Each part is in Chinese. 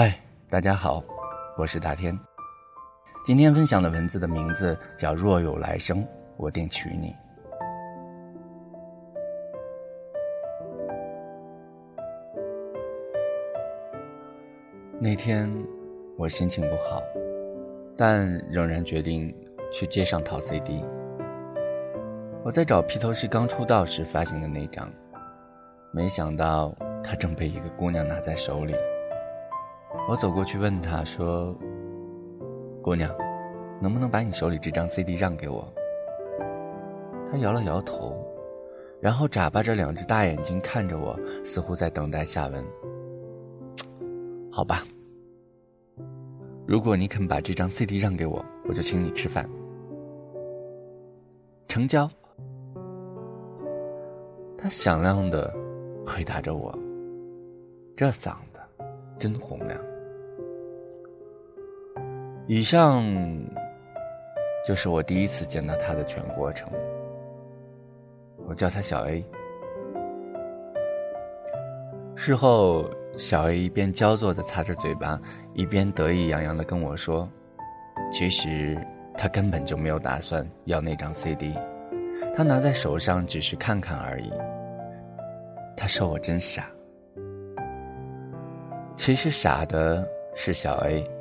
嗨，大家好，我是大天。今天分享的文字的名字叫《若有来生，我定娶你》。那天我心情不好，但仍然决定去街上淘 CD。我在找披头士刚出道时发行的那张，没想到他正被一个姑娘拿在手里。我走过去问他说：“姑娘，能不能把你手里这张 CD 让给我？”他摇了摇头，然后眨巴着两只大眼睛看着我，似乎在等待下文。好吧，如果你肯把这张 CD 让给我，我就请你吃饭。成交。他响亮的回答着我，这嗓子真洪亮。以上就是我第一次见到他的全过程。我叫他小 A。事后，小 A 一边焦作的擦着嘴巴，一边得意洋洋的跟我说：“其实他根本就没有打算要那张 CD。”他拿在手上只是看看而已。他说我真傻。其实傻的是小 A。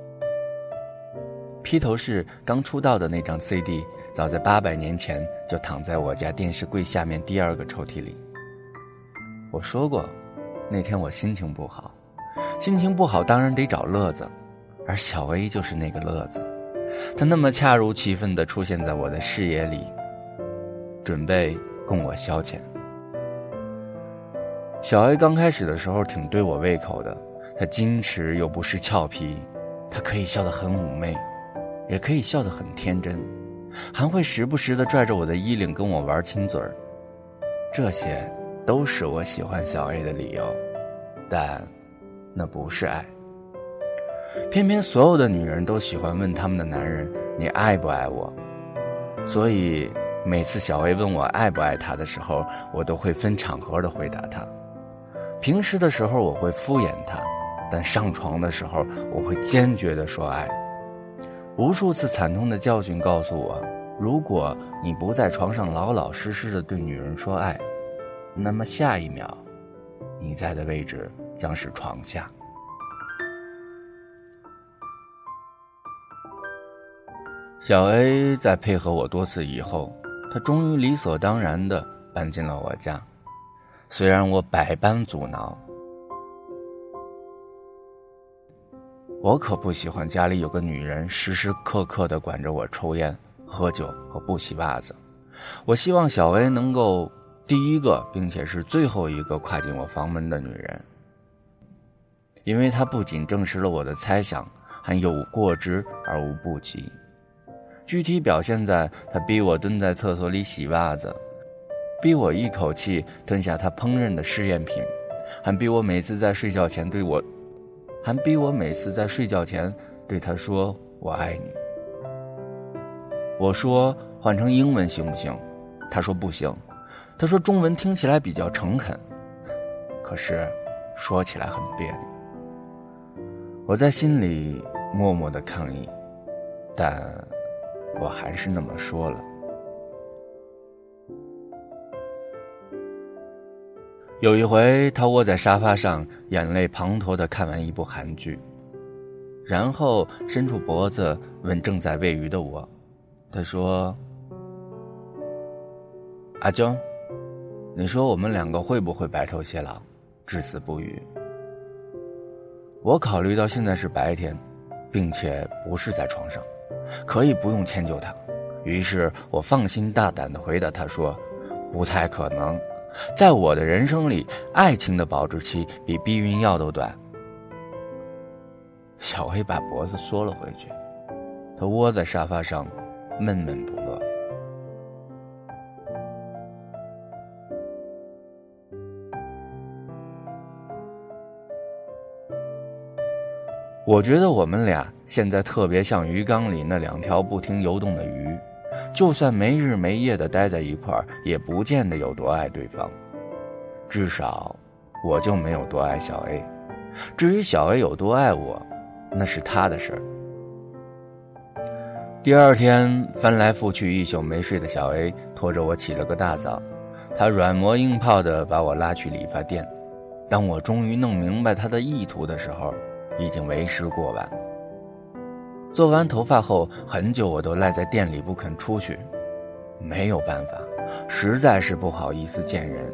披头士刚出道的那张 CD，早在八百年前就躺在我家电视柜下面第二个抽屉里。我说过，那天我心情不好，心情不好当然得找乐子，而小 A 就是那个乐子。他那么恰如其分地出现在我的视野里。准备供我消遣。小 A 刚开始的时候挺对我胃口的，他矜持又不失俏皮，他可以笑得很妩媚，也可以笑得很天真，还会时不时地拽着我的衣领跟我玩亲嘴儿。这些都是我喜欢小 A 的理由，但那不是爱。偏偏所有的女人都喜欢问他们的男人：“你爱不爱我？”所以。每次小 A 问我爱不爱他的时候，我都会分场合的回答他。平时的时候我会敷衍他，但上床的时候我会坚决的说爱。无数次惨痛的教训告诉我，如果你不在床上老老实实的对女人说爱，那么下一秒，你在的位置将是床下。小 A 在配合我多次以后。他终于理所当然的搬进了我家，虽然我百般阻挠。我可不喜欢家里有个女人时时刻刻地管着我抽烟、喝酒和不洗袜子。我希望小 A 能够第一个，并且是最后一个跨进我房门的女人，因为她不仅证实了我的猜想，还有过之而无不及。具体表现在她逼我蹲在厕所里洗袜子，逼我一口气吞下她烹饪的试验品，还逼我每次在睡觉前对我，还逼我每次在睡觉前对他说“我爱你”。我说换成英文行不行？他说不行，他说中文听起来比较诚恳，可是说起来很别扭。我在心里默默的抗议，但。我还是那么说了。有一回，他窝在沙发上，眼泪滂沱的看完一部韩剧，然后伸出脖子问正在喂鱼的我：“他说，阿娇，你说我们两个会不会白头偕老，至死不渝？”我考虑到现在是白天，并且不是在床上。可以不用迁就他，于是我放心大胆地回答他说：“不太可能，在我的人生里，爱情的保质期比避孕药都短。”小黑把脖子缩了回去，他窝在沙发上，闷闷不乐。我觉得我们俩现在特别像鱼缸里那两条不停游动的鱼，就算没日没夜的待在一块儿，也不见得有多爱对方。至少，我就没有多爱小 A。至于小 A 有多爱我，那是他的事儿。第二天翻来覆去一宿没睡的小 A 拖着我起了个大早，他软磨硬泡的把我拉去理发店。当我终于弄明白他的意图的时候，已经为时过晚。做完头发后，很久我都赖在店里不肯出去，没有办法，实在是不好意思见人。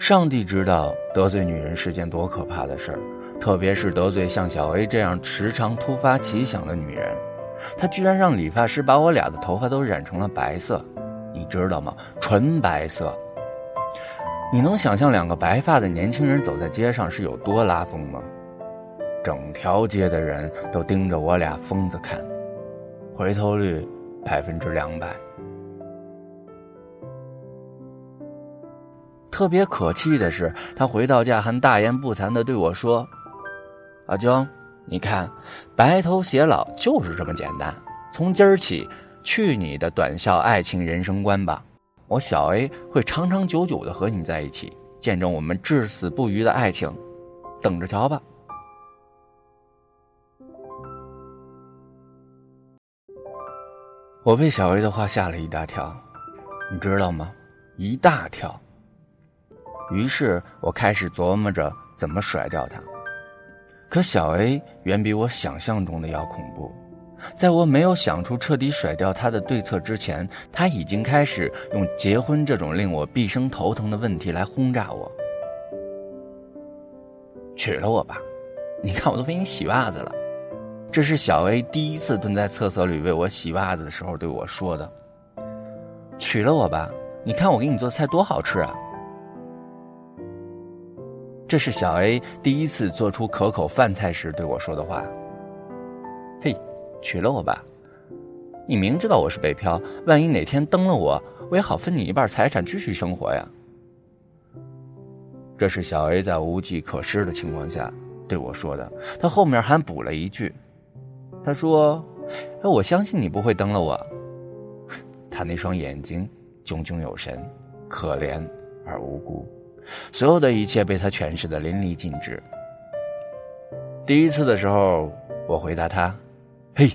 上帝知道得罪女人是件多可怕的事儿，特别是得罪像小 A 这样时常突发奇想的女人。她居然让理发师把我俩的头发都染成了白色，你知道吗？纯白色。你能想象两个白发的年轻人走在街上是有多拉风吗？整条街的人都盯着我俩疯子看，回头率百分之两百。特别可气的是，他回到家还大言不惭的对我说：“阿娇，你看，白头偕老就是这么简单。从今儿起，去你的短效爱情人生观吧！我小 A 会长长久久的和你在一起，见证我们至死不渝的爱情，等着瞧吧。”我被小 A 的话吓了一大跳，你知道吗？一大跳。于是我开始琢磨着怎么甩掉他。可小 A 远比我想象中的要恐怖，在我没有想出彻底甩掉他的对策之前，他已经开始用结婚这种令我毕生头疼的问题来轰炸我。娶了我吧，你看我都为你洗袜子了。这是小 A 第一次蹲在厕所里为我洗袜子的时候对我说的。娶了我吧，你看我给你做菜多好吃啊！这是小 A 第一次做出可口饭菜时对我说的话。嘿，娶了我吧，你明知道我是北漂，万一哪天蹬了我，我也好分你一半财产继续生活呀。这是小 A 在无计可施的情况下对我说的，他后面还补了一句。他说：“哎，我相信你不会蹬了我。”他那双眼睛炯炯有神，可怜而无辜，所有的一切被他诠释的淋漓尽致。第一次的时候，我回答他：“嘿，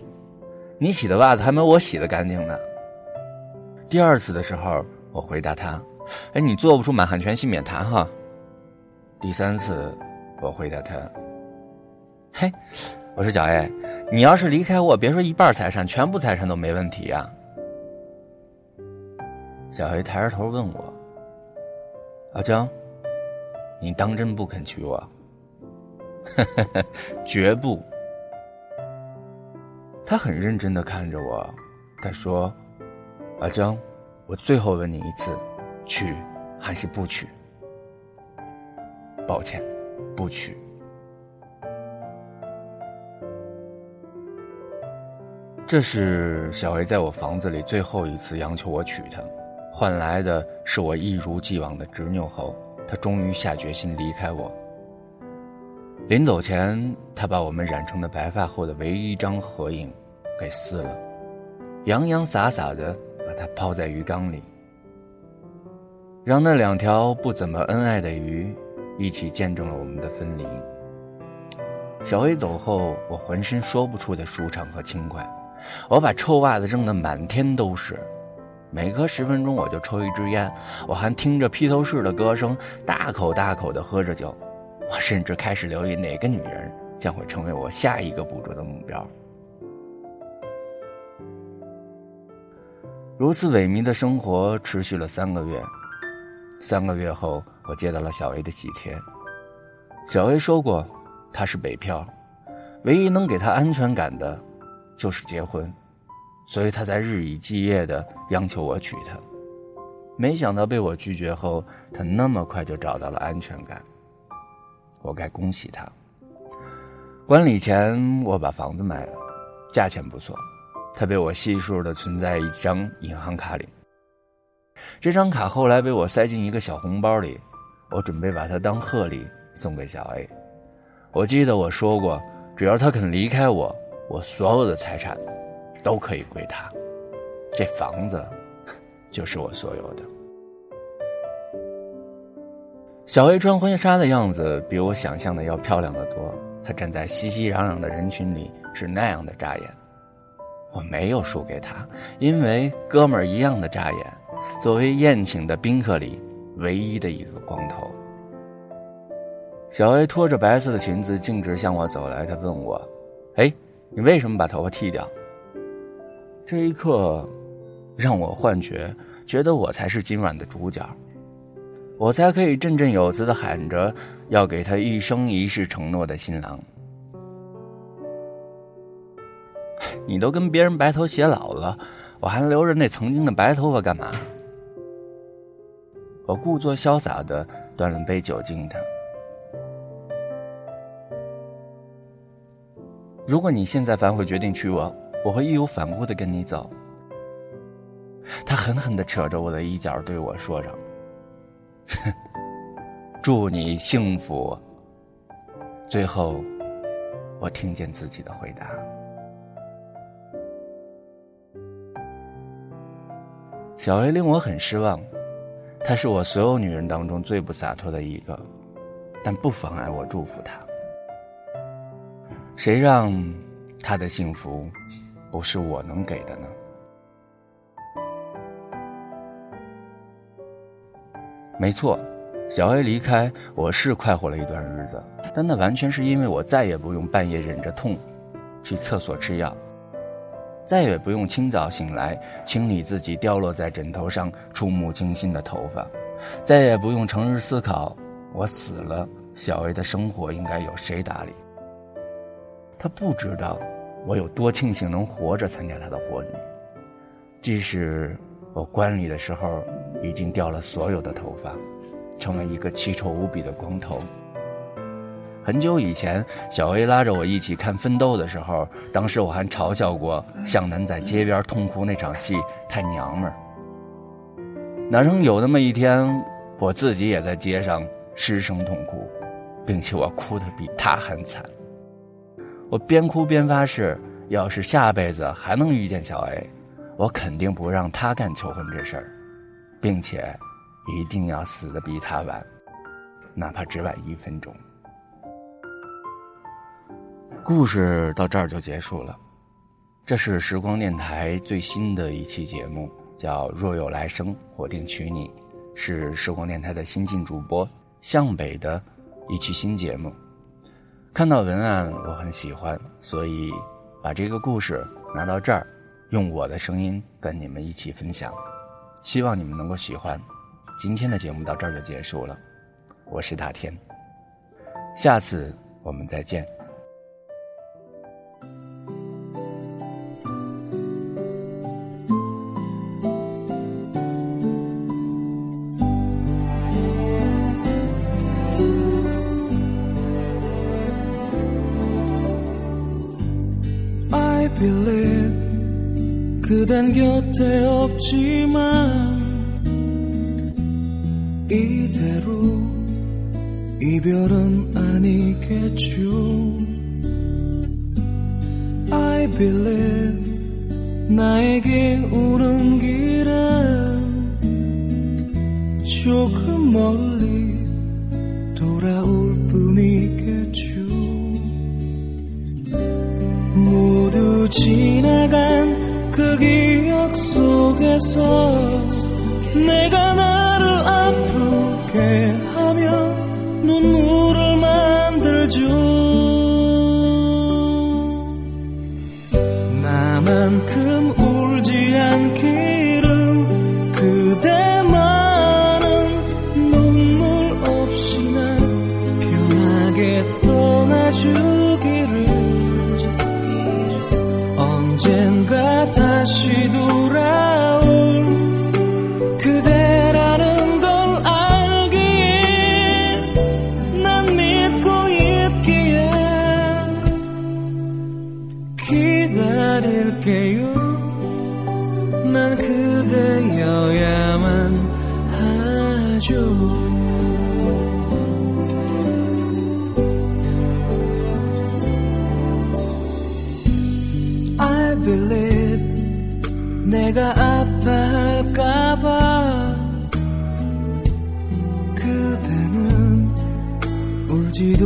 你洗的袜子还没我洗的干净呢。”第二次的时候，我回答他：“哎，你做不出满汉全席免谈哈。”第三次，我回答他：“嘿，我说小 A。”你要是离开我，别说一半财产，全部财产都没问题呀。小黑抬着头问我：“阿江，你当真不肯娶我？” 绝不。他很认真的看着我，他说：“阿江，我最后问你一次，娶还是不娶？”抱歉，不娶。这是小 A 在我房子里最后一次央求我娶她，换来的是我一如既往的执拗后，他终于下决心离开我。临走前，他把我们染成的白发后的唯一一张合影给撕了，洋洋洒洒的把它抛在鱼缸里，让那两条不怎么恩爱的鱼一起见证了我们的分离。小 A 走后，我浑身说不出的舒畅和轻快。我把臭袜子扔得满天都是，每隔十分钟我就抽一支烟，我还听着披头士的歌声，大口大口地喝着酒。我甚至开始留意哪个女人将会成为我下一个捕捉的目标。如此萎靡的生活持续了三个月，三个月后，我接到了小 A 的喜帖。小 A 说过，他是北漂，唯一能给他安全感的。就是结婚，所以他在日以继夜的央求我娶她。没想到被我拒绝后，他那么快就找到了安全感。我该恭喜他。婚礼前，我把房子卖了，价钱不错，他被我细数的存在一张银行卡里。这张卡后来被我塞进一个小红包里，我准备把它当贺礼送给小 A。我记得我说过，只要他肯离开我。我所有的财产都可以归他，这房子就是我所有的。小 A 穿婚纱的样子比我想象的要漂亮的多。她站在熙熙攘攘的人群里是那样的扎眼。我没有输给她，因为哥们儿一样的扎眼。作为宴请的宾客里唯一的一个光头，小 A 拖着白色的裙子径直向我走来。她问我：“哎，你为什么把头发剃掉？”这一刻，让我幻觉，觉得我才是今晚的主角。我才可以振振有词的喊着要给他一生一世承诺的新郎。你都跟别人白头偕老了，我还留着那曾经的白头发干嘛？我故作潇洒的端了杯酒敬他。如果你现在反悔决定娶我，我会义无反顾的跟你走。他狠狠的扯着我的衣角对我说着。祝你幸福。最后，我听见自己的回答。小 A 令我很失望，她是我所有女人当中最不洒脱的一个，但不妨碍我祝福她。谁让他的幸福不是我能给的呢？没错，小 A 离开我是快活了一段日子，但那完全是因为我再也不用半夜忍着痛去厕所吃药，再也不用清早醒来清理自己掉落在枕头上触目惊心的头发，再也不用成日思考我死了小 A 的生活应该由谁打理。他不知道我有多庆幸能活着参加他的婚礼，即使。我观礼的时候，已经掉了所有的头发，成了一个奇丑无比的光头。很久以前，小 A 拉着我一起看《奋斗》的时候，当时我还嘲笑过向南在街边痛哭那场戏太娘们儿。哪成有那么一天，我自己也在街上失声痛哭，并且我哭得比他还惨。我边哭边发誓，要是下辈子还能遇见小 A。我肯定不让他干求婚这事儿，并且一定要死的比他晚，哪怕只晚一分钟。故事到这儿就结束了。这是时光电台最新的一期节目，叫《若有来生，我定娶你》，是时光电台的新晋主播向北的一期新节目。看到文案我很喜欢，所以把这个故事拿到这儿。用我的声音跟你们一起分享，希望你们能够喜欢。今天的节目到这儿就结束了，我是大天，下次我们再见。Believe 그댄 곁에 없지만 이대로 이별은 아니겠죠. I believe 나에게 오는 길은 조금 멀리 돌아올 뿐이 지나간 그 기억 속에서 내가 나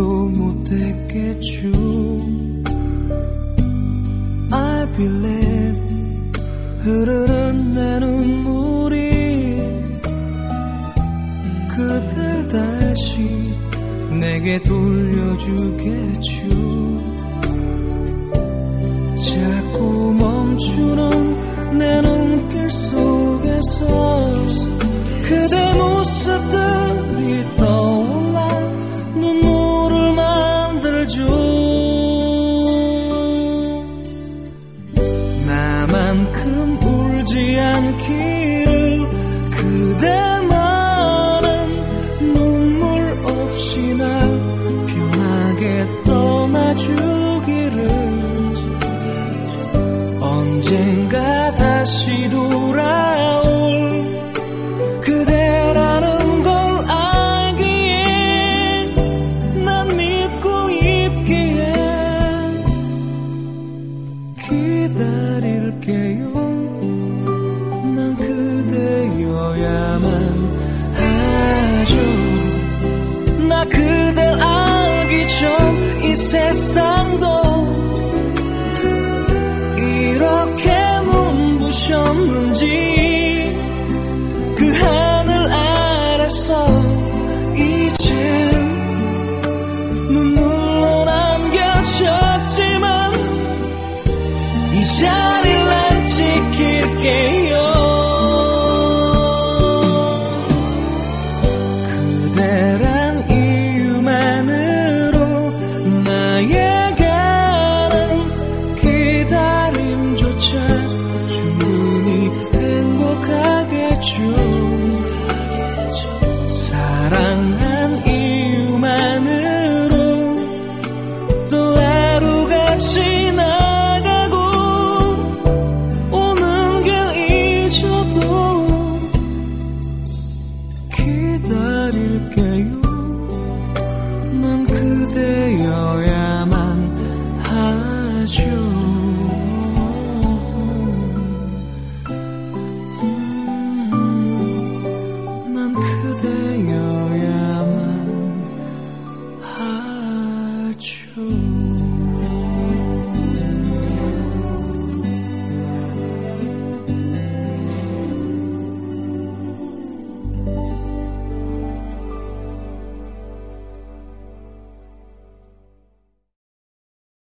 도 못했겠죠 I believe 흐르는 내 눈물이 그댈 다시 내게 돌려주겠죠 자꾸 멈추는 내 눈길 속에서 그대 모습 cessar. 난 그대여야만 하죠.